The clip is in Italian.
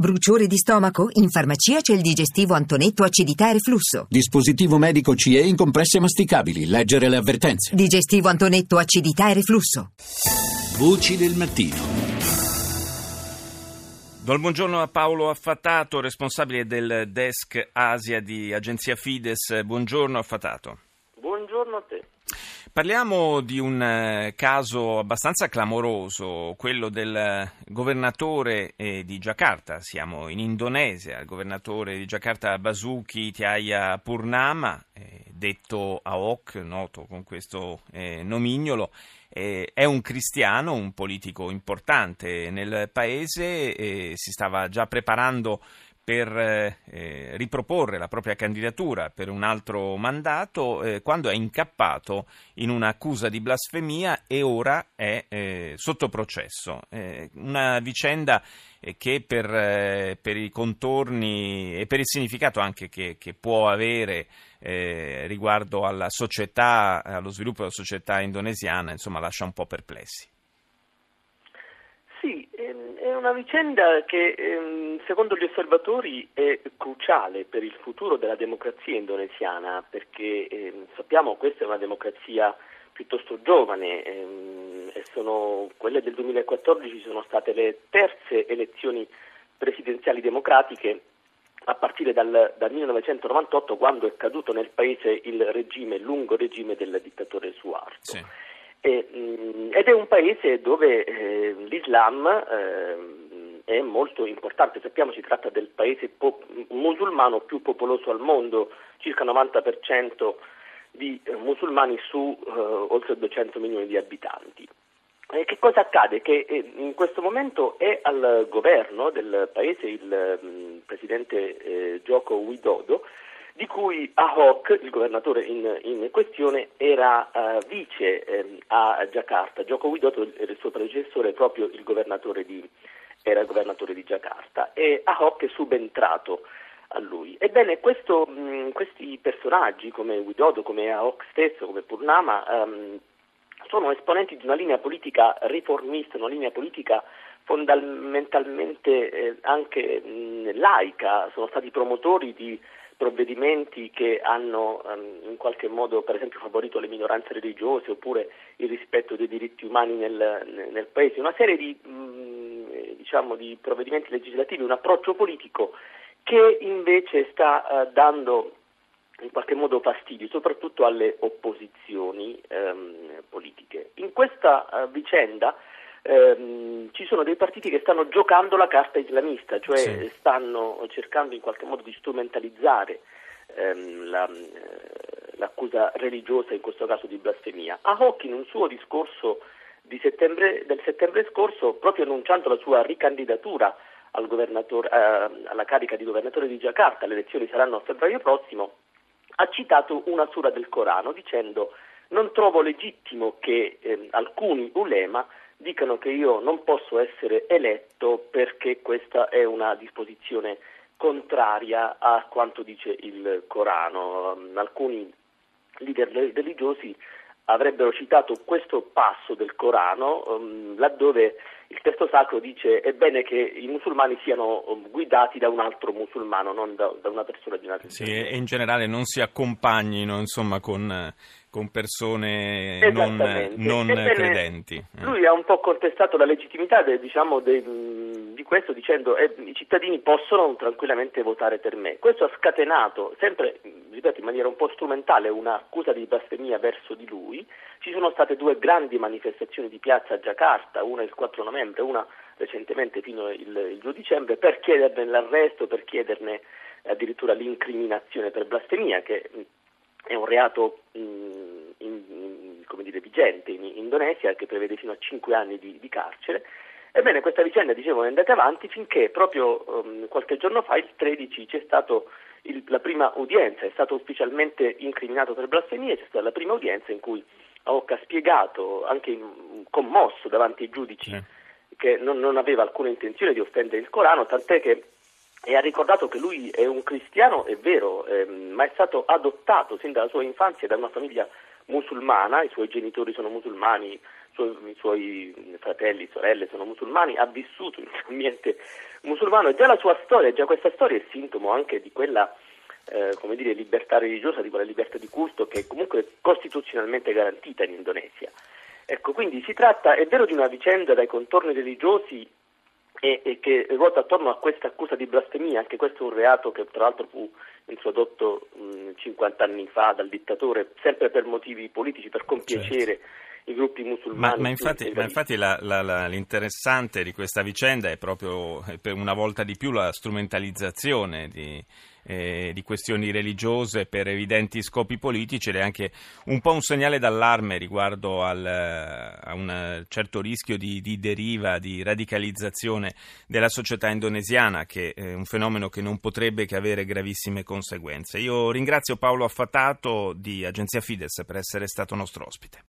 Bruciore di stomaco? In farmacia c'è il digestivo Antonetto acidità e reflusso. Dispositivo medico CE in compresse masticabili. Leggere le avvertenze. Digestivo Antonetto acidità e reflusso. Voci del mattino. Do il buongiorno a Paolo Affatato, responsabile del desk Asia di Agenzia Fides. Buongiorno Affatato. Buongiorno a te. Parliamo di un eh, caso abbastanza clamoroso, quello del governatore eh, di Giacarta. Siamo in Indonesia, il governatore di Giacarta Basuki Tiaya Purnama, eh, detto Ahok, noto con questo nomignolo, è un cristiano, un politico importante nel paese, si stava già preparando per eh, riproporre la propria candidatura per un altro mandato eh, quando è incappato in un'accusa di blasfemia e ora è eh, sotto processo. Eh, una vicenda eh, che per, eh, per, i contorni e per il significato anche che, che può avere riguardo alla società, allo sviluppo della società indonesiana, insomma, lascia un po' perplessi. Sì, ehm, è una vicenda che ehm, secondo gli osservatori è cruciale per il futuro della democrazia indonesiana perché ehm, sappiamo che questa è una democrazia piuttosto giovane e sono, quelle del 2014 sono state le terze elezioni presidenziali democratiche a partire dal, dal 1998 quando è caduto nel paese il regime, il lungo regime del dittatore Suarto. Sì. E, mm, ed è un paese dove eh, l'Islam eh, è molto importante, sappiamo si tratta del paese po- musulmano più popoloso al mondo, circa 90% di eh, musulmani su eh, oltre 200 milioni di abitanti. E che cosa accade? Che eh, in questo momento è al governo del paese il mh, mm, presidente eh, Joko Widodo di cui Ahok, il governatore in, in questione, era uh, vice eh, a Giacarta. Joko Widodo, il suo predecessore, proprio il governatore di, era il governatore di Giacarta e Ahok è subentrato a lui. Ebbene, questo, mh, questi personaggi come Widodo, come Ahok stesso, come Purnama, um, sono esponenti di una linea politica riformista, una linea politica fondamentalmente eh, anche mh, laica, sono stati promotori di provvedimenti che hanno um, in qualche modo per esempio favorito le minoranze religiose oppure il rispetto dei diritti umani nel, nel paese, una serie di, mh, diciamo, di, provvedimenti legislativi, un approccio politico che invece sta uh, dando in qualche modo fastidio soprattutto alle opposizioni um, politiche. In questa uh, vicenda ehm, ci sono dei partiti che stanno giocando la carta islamista, cioè sì. stanno cercando in qualche modo di strumentalizzare ehm, la, eh, l'accusa religiosa, in questo caso di blasfemia. Ahok in un suo discorso settembre, del settembre scorso, proprio annunciando la sua ricandidatura al eh, alla carica di governatore di Giacarta, le elezioni saranno a febbraio prossimo, ha citato una sura del Corano dicendo non trovo legittimo che eh, alcuni ulema dicano che io non posso essere eletto perché questa è una disposizione contraria a quanto dice il Corano. Alcuni leader religiosi avrebbero citato questo passo del Corano um, laddove il testo sacro dice è bene che i musulmani siano um, guidati da un altro musulmano, non da, da una persona di una religione. Sì, e in generale non si accompagnino insomma, con con persone non, non credenti. Eh. Lui ha un po' contestato la legittimità de, diciamo, de, di questo dicendo eh, i cittadini possono tranquillamente votare per me. Questo ha scatenato, sempre ripeto, in maniera un po' strumentale, un'accusa di blasfemia verso di lui. Ci sono state due grandi manifestazioni di piazza a Giacarta, una il 4 novembre, una recentemente fino il 2 dicembre, per chiederne l'arresto, per chiederne addirittura l'incriminazione per blasfemia, che è un reato in, in, dire, vigente in, Indonesia che prevede fino a 5 anni di, di carcere. Ebbene, questa vicenda, dicevo, è andata avanti finché proprio um, qualche giorno fa, il 13, c'è stata la prima udienza, è stato ufficialmente incriminato per blasfemia, c'è stata la prima udienza in cui Aoka ha spiegato, anche in, commosso davanti ai giudici, eh. che non, non aveva alcuna intenzione di offendere il Corano, tant'è che e ha ricordato che lui è un cristiano, è vero, ehm, ma è stato adottato sin dalla sua infanzia da una famiglia musulmana, i suoi genitori sono musulmani, i suoi fratelli, sorelle sono musulmani, ha vissuto in un ambiente musulmano e già la sua storia, già questa storia è sintomo anche di quella eh, come dire, libertà religiosa, di quella libertà di culto che è comunque costituzionalmente garantita in Indonesia. Ecco, quindi si tratta, è vero, di una vicenda dai contorni religiosi e, e, che ruota attorno a questa accusa di blasfemia, anche questo è un reato che tra l'altro fu introdotto mh, 50 anni fa dal dittatore, sempre per motivi politici, per compiacere certo i gruppi musulmani. Ma, ma infatti, ma infatti la, la, la, l'interessante di questa vicenda è proprio per una volta di più la strumentalizzazione di, eh, di questioni religiose per evidenti scopi politici ed è anche un po' un segnale d'allarme riguardo al, a un certo rischio di, di, deriva, di radicalizzazione della società indonesiana, che è un fenomeno che non potrebbe che avere gravissime conseguenze. Io ringrazio Paolo Affatato di Agenzia Fides per essere stato nostro ospite.